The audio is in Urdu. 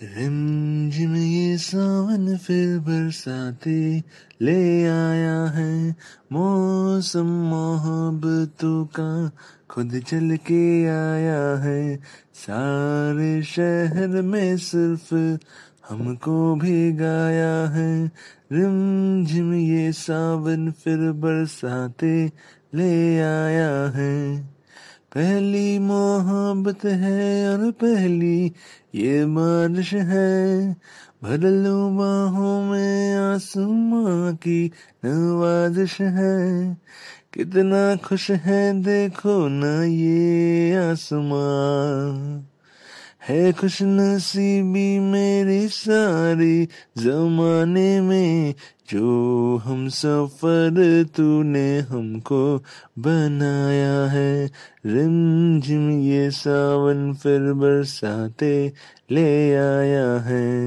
رمجم یہ ساون پھر برساتے لے آیا ہے موسم محبتوں کا خود چل کے آیا ہے سارے شہر میں صرف ہم کو بھی گایا ہے رم جم یہ ساون پھر برساتے لے آیا ہے پہلی محبت ہے اور پہلی یہ بارش ہے۔ بھر لو باہوں میں آسماں کی نوازش ہے۔ کتنا خوش ہے دیکھو نا یہ آسمان ہے خوش نصیبی میری ساری زمانے میں، جو ہم سفر تو نے ہم کو بنایا ہے۔ رم جم یہ ساون پھر برساتے لے آیا ہے۔